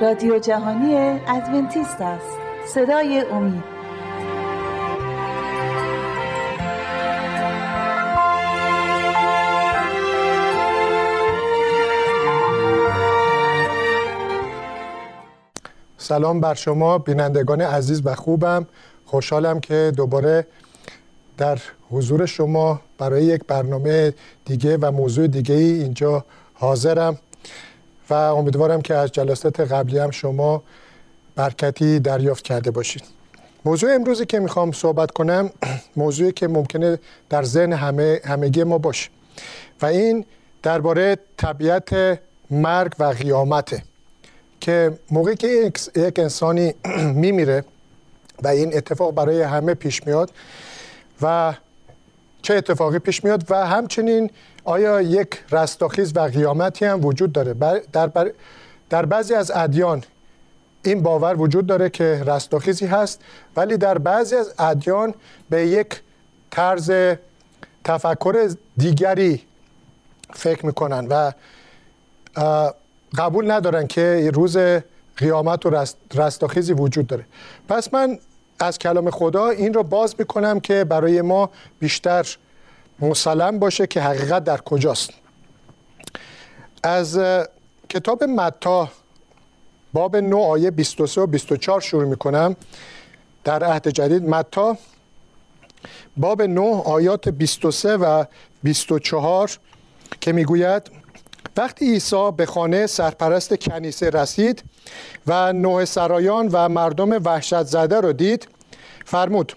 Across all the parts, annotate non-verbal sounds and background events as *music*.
رادیو جهانی ادونتیست است. صدای امید. سلام بر شما بینندگان عزیز و خوبم. خوشحالم که دوباره در حضور شما برای یک برنامه دیگه و موضوع دیگه ای اینجا حاضرم. و امیدوارم که از جلسات قبلی هم شما برکتی دریافت کرده باشید. موضوع امروزی که می‌خوام صحبت کنم *clears throat* موضوعی که ممکنه در ذهن همه همگی ما باشه و این درباره طبیعت مرگ و قیامته که موقعی که یک انسانی *clears throat* میمیره و این اتفاق برای همه پیش میاد و چه اتفاقی پیش میاد و همچنین آیا یک رستاخیز و قیامتی هم وجود داره؟ در, در بعضی از ادیان این باور وجود داره که رستاخیزی هست ولی در بعضی از ادیان به یک طرز تفکر دیگری فکر می‌کنن و قبول ندارن که روز قیامت و رستاخیزی وجود داره. پس من از کلام خدا این رو باز می‌کنم که برای ما بیشتر مسلم باشه که حقیقت در کجاست. از کتاب متا باب 9 آیه 23 و 24 شروع می‌کنم. در عهد جدید متا باب 9 آیات 23 و 24 که می‌گوید وقتی عیسی به خانه سرپرست کنیسه رسید و نوح سرایان و مردم وحشت زده را دید فرمود.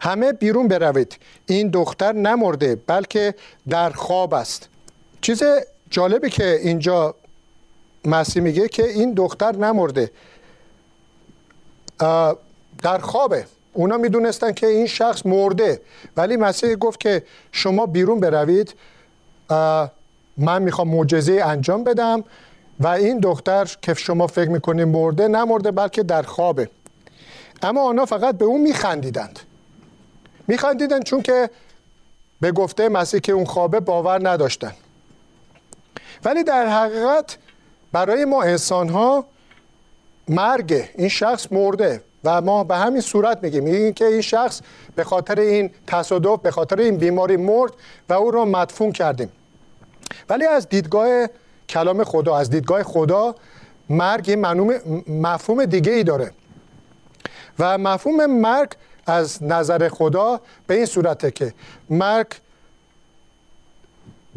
همه بیرون بروید. این دختر نمرده بلکه در خواب است. چیز جالبی که اینجا مسیح میگه که این دختر نمرده. در خوابه. اونا می‌دونستن که این شخص مرده. ولی مسیح گفت که شما بیرون بروید. من می‌خوام معجزه انجام بدم و این دختر که شما فکر می‌کنید مرده نمرده بلکه در خوابه. اما آنها فقط به اون میخندیدند. میخندیدند چون که به گفته مسیح که اون خوابه باور نداشتن. ولی در حقیقت برای ما انسان ها مرگ این شخص مرده و ما به همین صورت میگیم. میگیم که این شخص به خاطر این تصادف به خاطر این بیماری مرد و او را مدفون کردیم. ولی از دیدگاه کلام خدا از دیدگاه خدا مرگ مفهوم دیگه ای داره. و مفهوم مرگ از نظر خدا به این صورته که مرگ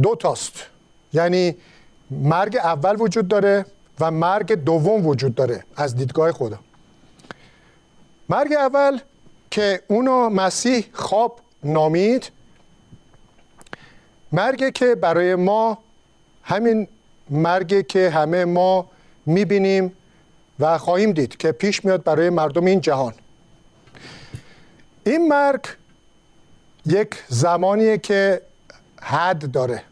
دو تاست. یعنی مرگ اول وجود داره و مرگ دوم وجود داره از دیدگاه خدا. مرگ اول که اونو مسیح خواب نامید مرگی که برای ما همین مرگی که همه ما می‌بینیم و خواهیم دید که پیش میاد برای مردم این جهان. این مرگ یک زمانیه که حد داره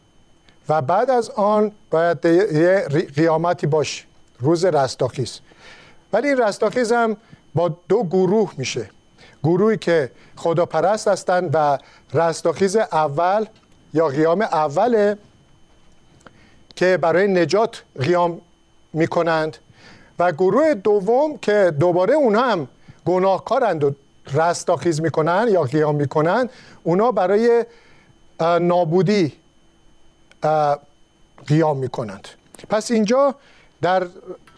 و بعد از آن باید یه قیامتی باشه. روز رستاخیز. ولی این رستاخیز هم با دو گروه میشه. گروهی که خدا پرست هستند و رستاخیز اول یا قیام اوله که برای نجات قیام می‌کنند. و گروه دوم که دوباره اونها هم گناهکارند و رستاخیز می‌کنن یا قیام می‌کنن اونا برای نابودی قیام می‌کنند. پس اینجا در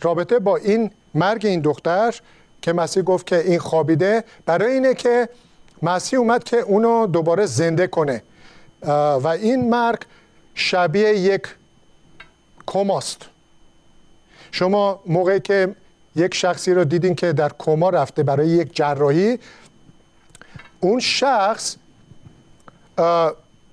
رابطه با این مرگ این دختر که مسیح گفت که این خوابیده برای اینه که مسیح اومد که اونو دوباره زنده کنه. و این مرگ شبیه یک کماست. شما موقعی که یک شخصی رو دیدین که در کما رفته برای یک جراحی اون شخص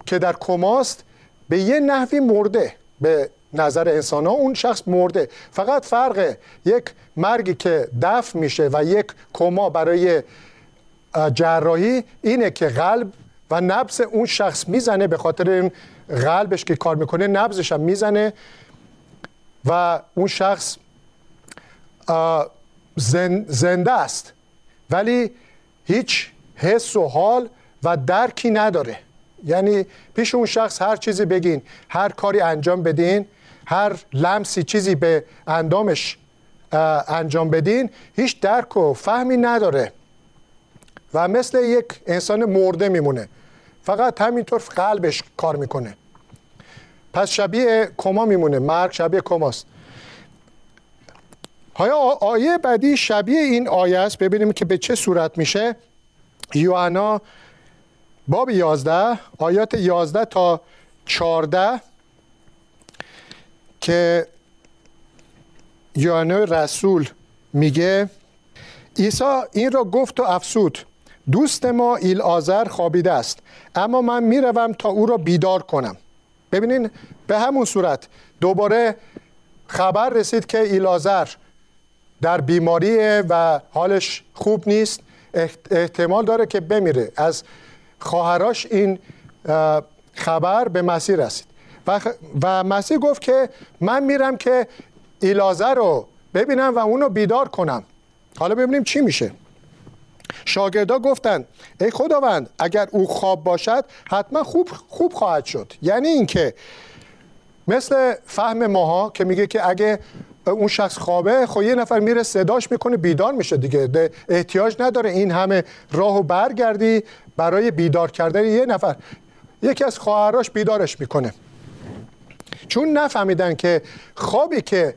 که در کماست به یه نحوی مرده به نظر انسان ها اون شخص مرده. فقط فرق یک مرگی که دف میشه و یک کما برای جراحی اینه که قلب و نبز اون شخص می‌زنه به خاطر این قلبش که کار می‌کنه نبزش هم می‌زنه. و اون شخص زنده است. ولی هیچ حس و حال و درکی نداره. یعنی پیش اون شخص هر چیزی بگین هر کاری انجام بدین هر لمسی چیزی به اندامش انجام بدین هیچ درک و فهمی نداره. و مثل یک انسان مرده میمونه. فقط همینطور قلبش کار می‌کنه. پس شبیه کما میمونه مرگ شبیه کماست. حالا آیه بعدی شبیه این آیه است. ببینیم که به چه صورت میشه. یوحنا باب 11 آیات 11 تا 14 که یوحنا رسول میگه عیسی این را گفت و افسود دوست ما ایل آذر خوابیده است اما من می‌روم تا او را بیدار کنم. ببینین به همون صورت دوباره خبر رسید که ایلازر در بیماریه و حالش خوب نیست. احتمال داره که بمیره. از خواهراش این خبر به مسیح رسید. و, مسیح گفت که من میرم که ایلازر رو ببینم و اونو بیدار کنم. حالا ببینیم چی میشه. شاگردا گفتند ای خداوند اگر او خواب باشد حتما خوب خوب خواهد شد. یعنی اینکه مثل فهم ماها که میگه که اگه اون شخص خوابه خب یه نفر میره صداش می‌کنه بیدار میشه دیگه. احتیاج نداره این همه راه و برگردی برای بیدار کردن یه نفر. یکی از خواهراش بیدارش می‌کنه. چون نفهمیدن که خوابی که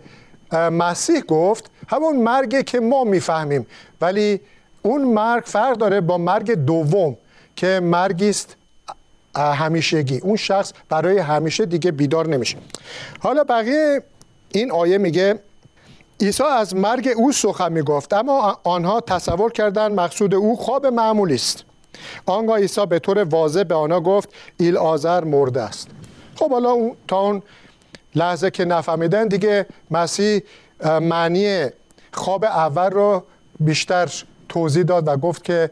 مسیح گفت همون مرگی که ما می‌فهمیم. ولی اون مرگ فرق داره با مرگ دوم که مرگی است همیشگی. اون شخص برای همیشه دیگه بیدار نمیشه. حالا بقیه این آیه میگه عیسی از مرگ او سخن می‌گفت اما آنها تصور کردن مقصود او خواب معمولی است. آنگاه عیسی به طور واضح به آنها گفت ایل آذر مرده است. خب حالا اون تا اون لحظه که نفهمیدن دیگه مسیح معنی خواب اول رو بیشتر توضیح داد و گفت که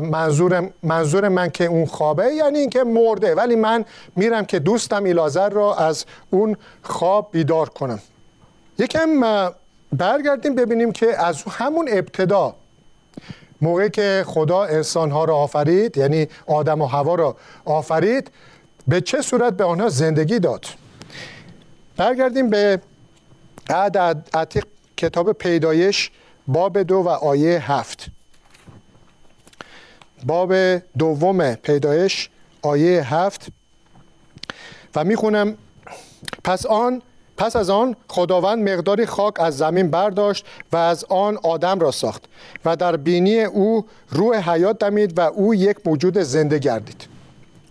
منظور, منظور من که اون خوابه یعنی اینکه مرده. ولی من میرم که دوستم ایلازر را از اون خواب بیدار کنم. یکم برگردیم ببینیم که از همون ابتدا موقعی که خدا انسانها را آفرید یعنی آدم و هوا را آفرید به چه صورت به آنها زندگی داد؟ برگردیم به عهد عتیق کتاب پیدایش باب دو و آیه هفت. باب دوم پیدایش آیه هفت. و می‌خونم پس آن پس از آن خداوند مقداری خاک از زمین برداشت و از آن آدم را ساخت و در بینی او روح حیات دمید و او یک موجود زنده گردید.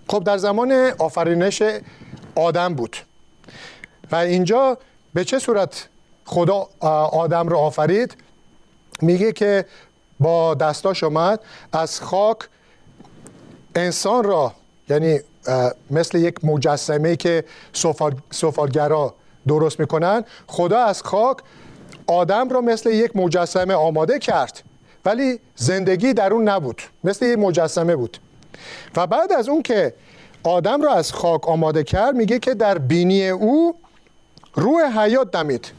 خب در زمان آفرینش آدم بود. و اینجا به چه صورت خدا آدم را آفرید؟ میگه که با دستاش اومد از خاک انسان را یعنی مثل یک مجسمه که سفالگرا درست می‌کنن خدا از خاک آدم را مثل یک مجسمه آماده کرد. ولی زندگی در اون نبود مثل یک مجسمه بود. و بعد از اون که آدم را از خاک آماده کرد میگه که در بینی او روح حیات دمید.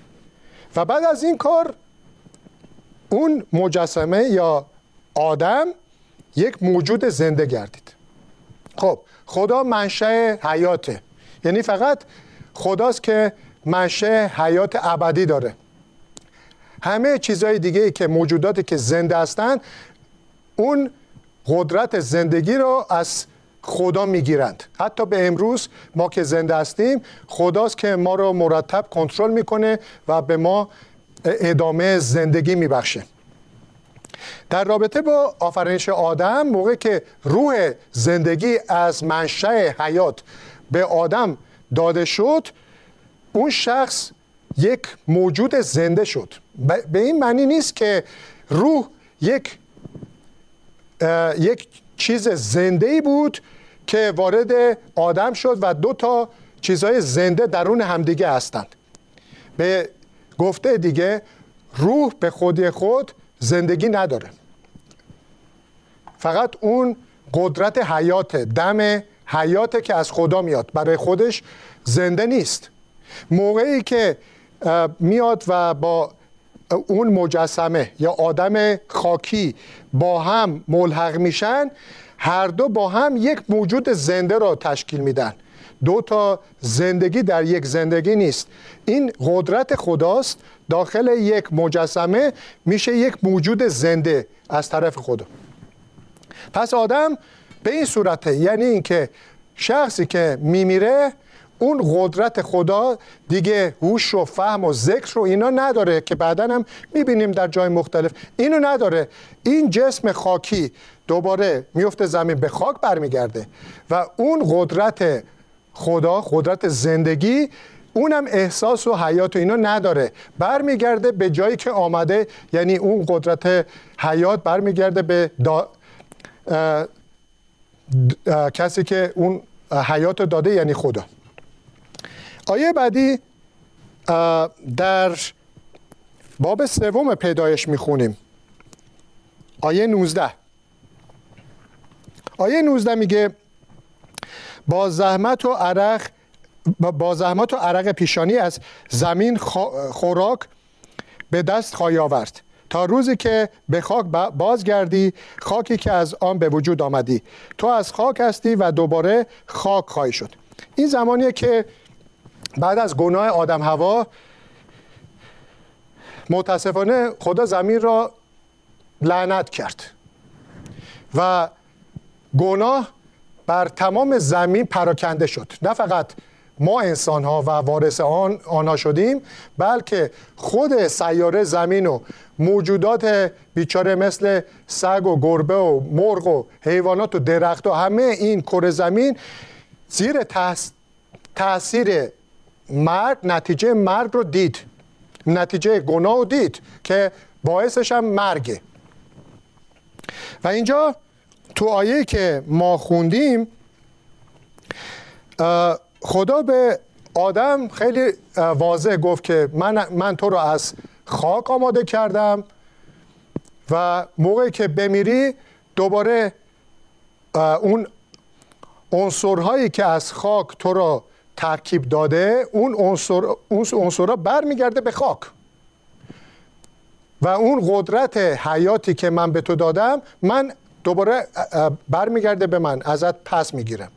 و بعد از این کار اون مجسمه یا آدم یک موجود زنده گردید. خب خدا منشه حیاته. یعنی فقط خداست که منشه حیات ابدی داره. همه چیزهای دیگه که موجوداتی که زنده هستند اون قدرت زندگی رو از خدا می‌گیرند. حتی به امروز ما که زنده هستیم خداست که ما رو مرتب کنترل می‌کنه و به ما ادامه زندگی میبخشه. در رابطه با آفرینش آدم موقع که روح زندگی از منشأ حیات به آدم داده شد اون شخص یک موجود زنده شد. به این معنی نیست که روح یک یک چیز زنده ای بود که وارد آدم شد و دو تا چیزهای زنده درون همدیگه هستند. به گفته دیگه روح به خودی خود زندگی نداره. فقط اون قدرت حیات دم حیاته که از خدا میاد. برای خودش زنده نیست. موقعی که میاد و با اون مجسمه یا آدم خاکی با هم ملحق میشن هر دو با هم یک موجود زنده را تشکیل میدن. دو تا زندگی در یک زندگی نیست. این قدرت خداست. داخل یک مجسمه میشه یک موجود زنده از طرف خدا پس آدم به این صورته یعنی اینکه شخصی که میمیره اون قدرت خدا دیگه هوش و فهم و ذکر رو اینا نداره که بعدا هم می‌بینیم در جای مختلف. اینو نداره. این جسم خاکی دوباره میفته زمین به خاک برمیگرده و اون قدرت خدا قدرت زندگی اونم احساس و حیات و اینا نداره. برمیگرده به جایی که آمده یعنی اون قدرت حیات برمیگرده به دا کسی که اون حیات داده یعنی خدا. آیه بعدی در باب سوم پیدایش می‌خونیم. آیه 19 آیه 19 میگه با زحمت و عرق با زحمت و عرق پیشانی از زمین خوراک به دست خواهی آورد. تا روزی که به خاک بازگردی خاکی که از آن به وجود آمدی. تو از خاک هستی و دوباره خاک خواهی شد. این زمانیه که بعد از گناه آدم هوا متاسفانه خدا زمین را لعنت کرد. و گناه بر تمام زمین پراکنده شد. نه فقط ما انسان ها و وارث آن آنها شدیم بلکه خود سیاره زمین و موجودات بیچاره مثل سگ و گربه و مرغ و حیوانات و درخت و همه این کره زمین زیر تاثیر مرگ نتیجه مرگ رو دید. نتیجه گناه رو دید که باعثش هم مرگه. و اینجا تو آیه که ما خوندیم خدا به آدم خیلی واضح گفت که من, من تو رو از خاک آماده کردم و موقعی که بمیری دوباره اون عنصرهایی که از خاک تو رو ترکیب داده اون عنصر عنصرها برمیگرده به خاک. و اون قدرت حیاتی که من به تو دادم من دوباره برمیگرده به من ازت پس می‌گیرم.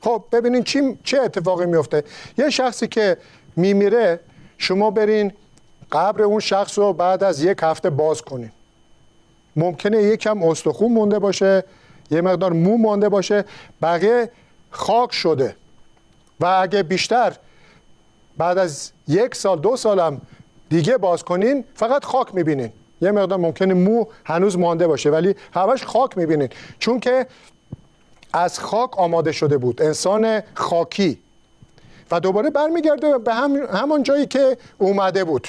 خب ببینین چی چه اتفاقی میفته؟ یه شخصی که میمیره شما برین قبر اون شخص رو بعد از یک هفته باز کنین. ممکنه یکم استخون مونده باشه یه مقدار مو مونده باشه بقیه خاک شده. و اگه بیشتر بعد از یک سال دو سالم دیگه باز کنین فقط خاک می‌بینین. یه مقدار ممکنه مو هنوز مانده باشه ولی همش خاک می‌بینین. چون که از خاک آماده شده بود. انسان خاکی. و دوباره برمیگرده به هم همان جایی که اومده بود.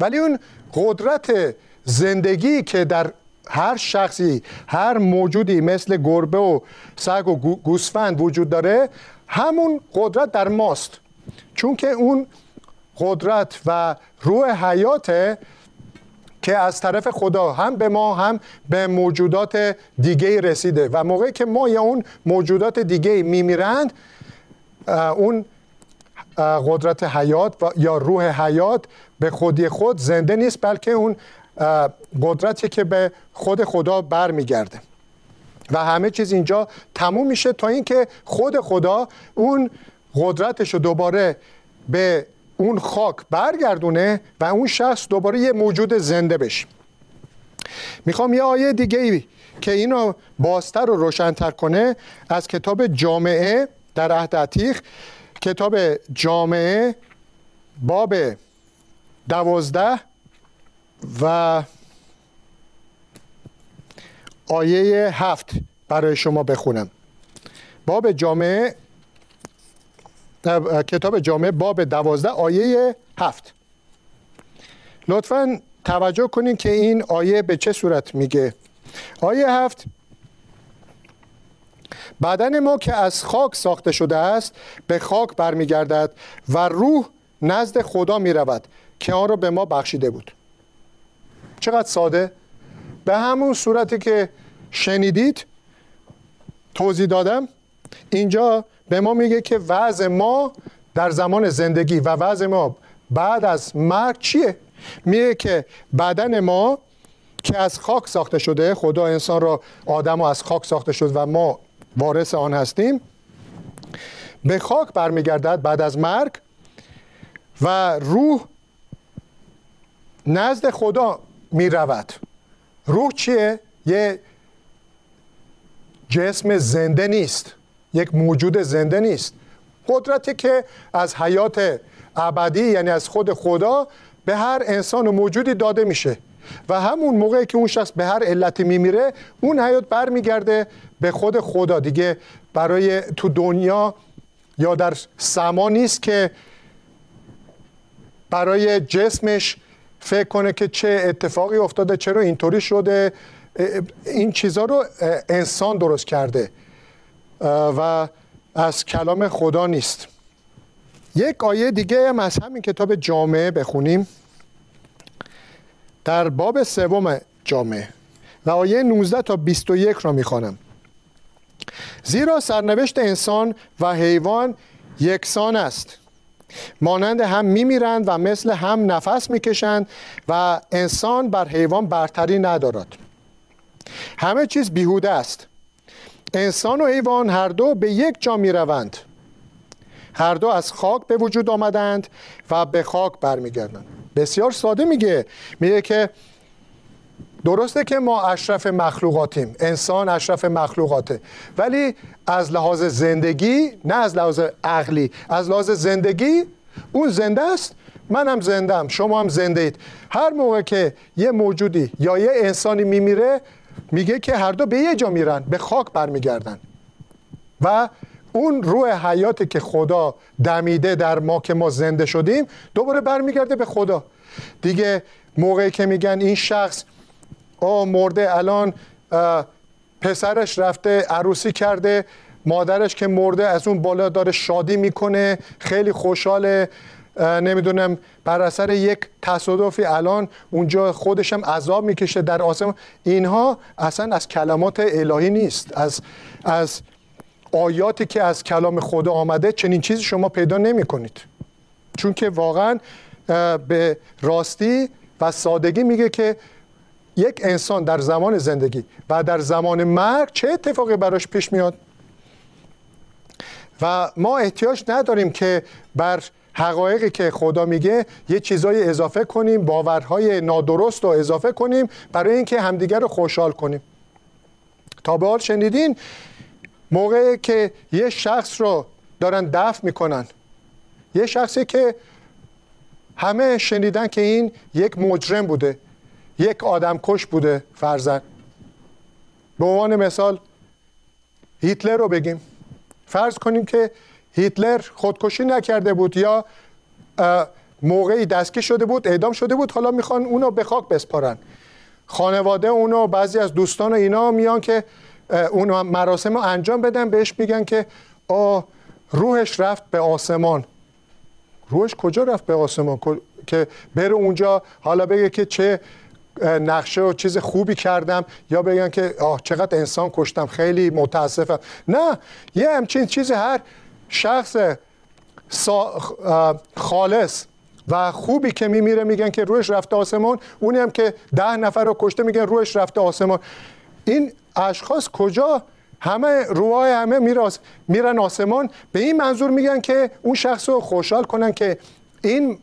ولی اون قدرت زندگی که در هر شخصی هر موجودی مثل گربه و سگ و گوسفند وجود داره همون قدرت در ماست. چون که اون قدرت و روح حیات که از طرف خدا هم به ما هم به موجودات دیگه رسیده. و موقعی که ما یا اون موجودات دیگه میمیرند اون قدرت حیات و یا روح حیات به خودی خود زنده نیست بلکه اون قدرتی که به خود خدا برمیگرده. و همه چیز اینجا تموم میشه تا اینکه خود خدا اون قدرتش رو دوباره به اون خاک برگردونه و اون شخص دوباره یه موجود زنده بشه. می‌خوام یه آیه دیگه ای که اینو بازتر و روشنتر کنه از کتاب جامعه در عهد عتیق. کتاب جامعه باب دوازده و آیه هفت برای شما بخونم. باب جامعه کتاب جامعه باب دوازده آیه هفت. لطفا توجه کنین که این آیه به چه صورت میگه. آیه هفت. بدن ما که از خاک ساخته شده است به خاک برمیگردد و روح نزد خدا می رود که آن را به ما بخشیده بود. چقدر ساده؟ به همون صورتی که شنیدید توضیح دادم. اینجا به ما میگه که وضع ما در زمان زندگی و وضع ما بعد از مرگ چیه؟ میگه که بدن ما که از خاک ساخته شده خدا انسان را آدم و از خاک ساخته شد و ما وارث آن هستیم به خاک برمیگردد بعد از مرگ و روح نزد خدا می رود روح چیه؟ یه جسم زنده نیست. یک موجود زنده نیست. قدرتی که از حیات ابدی یعنی از خود خدا به هر انسان و موجودی داده میشه. و همون موقعی که اون شخص به هر علتی میمیره اون حیات برمیگرده به خود خدا. دیگه برای تو دنیا یا در سما نیست که برای جسمش فکر کنه که چه اتفاقی افتاده چرا اینطوری شده. این چیزها رو انسان درست کرده. و از کلام خدا نیست. یک آیه دیگه هم از همین کتاب جامعه بخونیم. در باب سوم جامعه. و آیه 19 تا 21 را می‌خوانم. زیرا سرنوشت انسان و حیوان یکسان است. مانند هم میمیرند و مثل هم نفس می‌کشند و انسان بر حیوان برتری ندارد. همه چیز بیهوده است. انسان و حیوان هر دو به یک جا می‌روند. هر دو از خاک به وجود آمدند و به خاک برمیگردند. بسیار ساده میگه. میگه که درسته که ما اشرف مخلوقاتیم. انسان اشرف مخلوقاته. ولی از لحاظ زندگی نه از لحاظ عقلی از لحاظ زندگی اون زنده است. منم زنده ام شما هم زنده اید هر موقع که یه موجودی یا یه انسانی میمیره میگه که هر دو به یه جا میرن به خاک برمیگردن. و اون روح حیاتی که خدا دمیده در ما که ما زنده شدیم دوباره برمیگرده به خدا. دیگه موقعی که میگن این شخص آ مرده الان پسرش رفته عروسی کرده مادرش که مرده از اون بالا داره شادی می‌کنه خیلی خوشحاله. نمی‌دونم بر اثر یک تصادفی الان اونجا خودشم عذاب می‌کشه در آسمان اینها اصلا از کلمات الهی نیست. از از آیاتی که از کلام خدا آمده چنین چیزی شما پیدا نمی کنید چون که واقعا به راستی و سادگی میگه که یک انسان در زمان زندگی و در زمان مرگ چه اتفاقی براش پیش میاد؟ و ما احتیاج نداریم که بر حقایقی که خدا میگه یه چیزای اضافه کنیم باورهای نادرست رو اضافه کنیم برای اینکه همدیگر رو خوشحال کنیم. تا به حال شنیدین موقعی که یه شخص رو دارن دفع می‌کنن. یه شخصی که همه شنیدن که این یک مجرم بوده یک آدم کش بوده فرزن به عنوان مثال هیتلر رو بگیم. فرض کنیم که هیتلر خودکشی نکرده بود یا موقعی دستگیر شده بود اعدام شده بود حالا می‌خوان اونو به خاک بسپارن. خانواده اونو بعضی از دوستان و اینا میان که اون مراسم رو انجام بدن بهش میگن که آه روحش رفت به آسمان. روحش کجا رفت به آسمان؟ که بره اونجا حالا بگه که چه نقشه و چیز خوبی کردم یا بگن که آه چقدر انسان کشتم خیلی متاسفم. نه یه همچین چیز هر شخص خالص و خوبی که میمیره میگن که روش رفته آسمان اونی هم که ده نفر رو کشته میگن روش رفته آسمان این اشخاص کجا؟ همه روهای همه میرن آسمان به این منظور میگن که اون شخص رو خوشحال کنن که این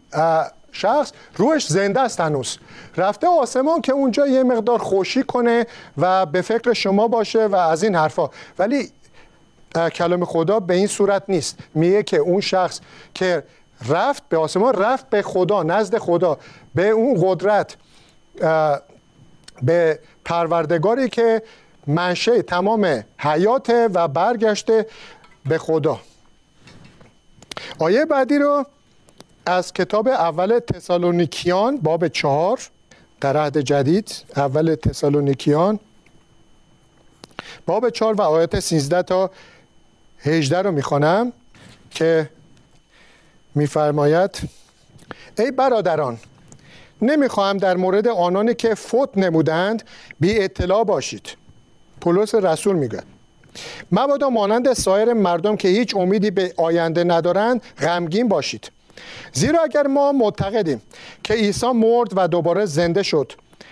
شخص روش زنده است هنوز. رفته آسمان که اونجا یه مقدار خوشی کنه و به فکر شما باشه و از این حرفا. ولی کلام خدا به این صورت نیست. میگه که اون شخص که رفت به آسمان رفت به خدا نزد خدا به اون قدرت به پروردگاری که منشه تمام حیات و برگشته به خدا. آیه بعدی رو از کتاب اول تسالونیکیان باب چهار در عهد جدید اول تسالونیکیان باب چهار و آیات 13 تا 18 رو می‌خوانم که میفرماید ای برادران نمی‌خواهم در مورد آنانی که فوت نمودند بی اطلاع باشید. پولس رسول میگه مبادا مانند سایر مردم که هیچ امیدی به آینده ندارند غمگین باشید. زیرا اگر ما معتقدیم که عیسی مرد و دوباره زنده شد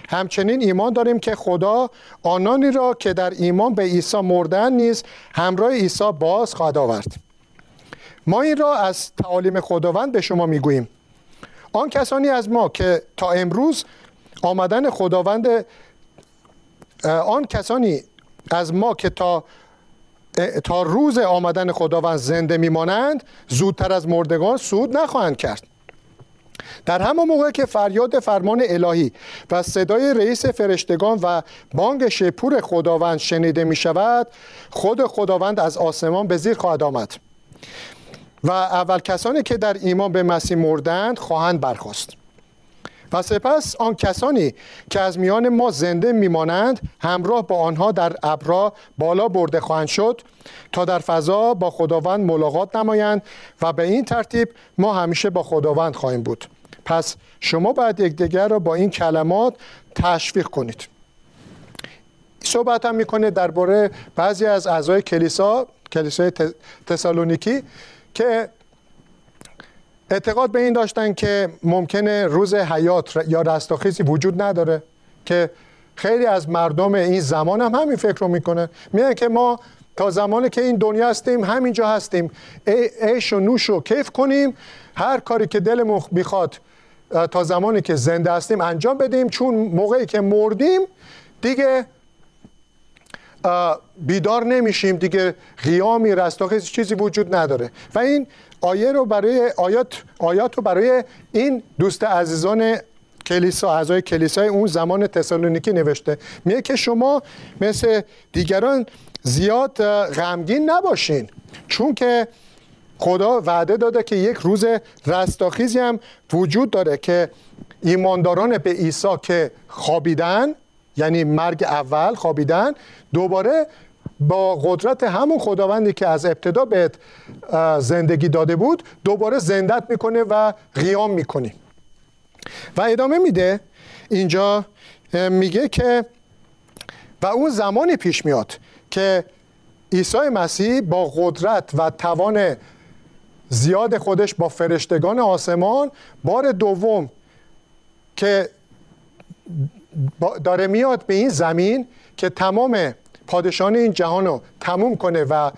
همچنین ایمان داریم که خدا آنانی را که در ایمان به عیسی مردن نیز همراه عیسی باز خواهد آورد. ما این را از تعالیم خداوند به شما می‌گوییم. آن کسانی از ما که تا امروز آمدن خداوند آن کسانی از ما که تا تا روز آمدن خداوند زنده میمانند زودتر از مردگان سود نخواهند کرد. در همان موقع که فریاد فرمان الهی و صدای رئیس فرشتگان و بانگ شپور خداوند شنیده می شود خود خداوند از آسمان به زیر خواهد آمد. و اول کسانی که در ایمان به مسیح مردند خواهند برخواست و سپس آن کسانی که از میان ما زنده میمانند همراه با آنها در ابرا بالا برده خواهند شد تا در فضا با خداوند ملاقات نمایند و به این ترتیب ما همیشه با خداوند خواهیم بود. پس شما باید یکدیگر را با این کلمات تشویق کنید. صحبت هم می‌کنه درباره بعضی از اعضای کلیسا کلیسای تسالونیکی که اعتقاد به این داشتن که ممکنه روز حیات یا رستاخیزی وجود نداره که خیلی از مردم این زمان هم همین فکر رو می‌کنه. میگن که ما تا زمانی که این دنیا هستیم همینجا هستیم. عیش و نوش و کیف کنیم. هر کاری که دلمون می‌خواد تا زمانی که زنده هستیم انجام بدیم. چون موقعی که مردیم دیگه بیدار نمیشیم. دیگه قیامی رستاخیز چیزی وجود نداره. و این آیه رو برای آیات آیات رو برای این دوست عزیزان کلیسا اعضای کلیسای اون زمان تسالونیکی نوشته. میگه که شما مثل دیگران زیاد غمگین نباشین. چون که خدا وعده داده که یک روز رستاخیزی هم وجود داره که ایمانداران به عیسی که خوابیدن یعنی مرگ اول خوابیدن دوباره با قدرت همون خداوندی که از ابتدا بهت زندگی داده بود دوباره زندت می‌کنه و قیام می‌کنی. و ادامه میده. اینجا میگه که و اون زمانی پیش میاد که عیسی مسیح با قدرت و توان زیاد خودش با فرشتگان آسمان بار دوم که داره میاد به این زمین که تمام پادشاهان این جهان رو تموم کنه و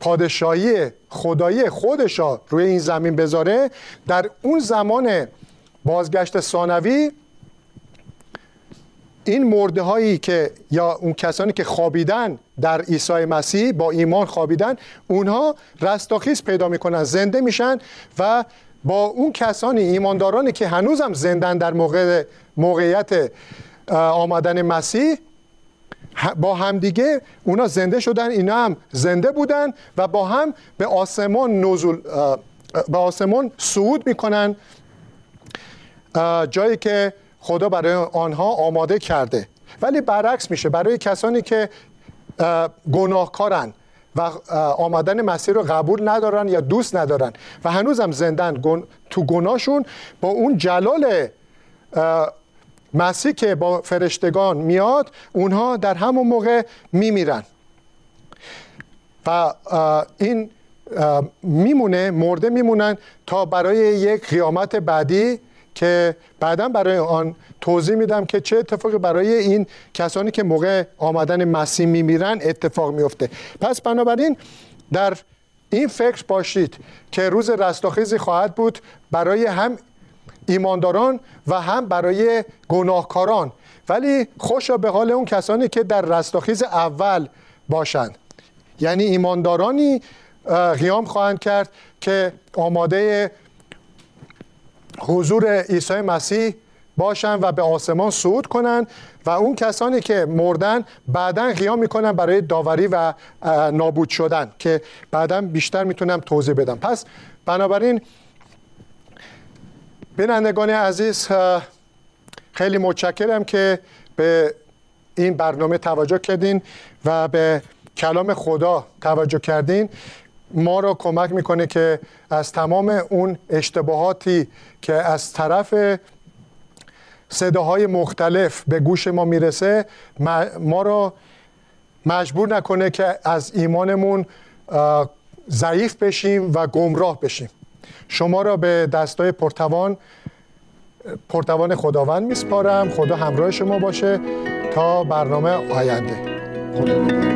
پادشاهی خدایی خودش رو روی این زمین بذاره. در اون زمان بازگشت ثانوی این مرده هایی که یا اون کسانی که خوابیدن در عیسی مسیح با ایمان خوابیدن اونها رستاخیز پیدا می‌کنن زنده میشن و با اون کسانی ایماندارانی که هنوزم زندن در موقع موقعیت آمدن مسیح با همدیگه اونا زنده شدن اینا هم زنده بودن و با هم به آسمان نزول به آسمان صعود می‌کنن. جایی که خدا برای آنها آماده کرده. ولی برعکس میشه برای کسانی که گناهکارن و آمدن مسیح رو قبول ندارن یا دوست ندارن و هنوزم زندن تو گناهشون با اون جلال مسیح که با فرشتگان میاد اونها در همون موقع میمیرن. و این میمونه مرده میمونن تا برای یک قیامت بعدی که بعدا برای آن توضیح میدم که چه اتفاقی برای این کسانی که موقع آمدن مسیح میمیرن اتفاق میفته. پس بنابراین در این فکر باشید که روز رستاخیزی خواهد بود برای هم ایمانداران و هم برای گناهکاران. ولی خوشا به حال اون کسانی که در رستاخیز اول باشند. یعنی ایماندارانی قیام خواهند کرد که آماده حضور عیسی مسیح باشن و به آسمان صعود کنند و اون کسانی که مردن بعدا قیام می‌کنن برای داوری و نابود شدن که بعدا بیشتر می‌تونم توضیح بدم. پس بنابراین بینندگان عزیز خیلی متشکرم که به این برنامه توجه کردین و به کلام خدا توجه کردین. ما را کمک می‌کنه که از تمام اون اشتباهاتی که از طرف صداهای مختلف به گوش ما می‌رسه ما را مجبور نکنه که از ایمانمون ضعیف بشیم و گمراه بشیم. شما را به دستای پرتوان پرتوان خداوند میسپارم. خدا همراه شما باشه. تا برنامه آینده. خدا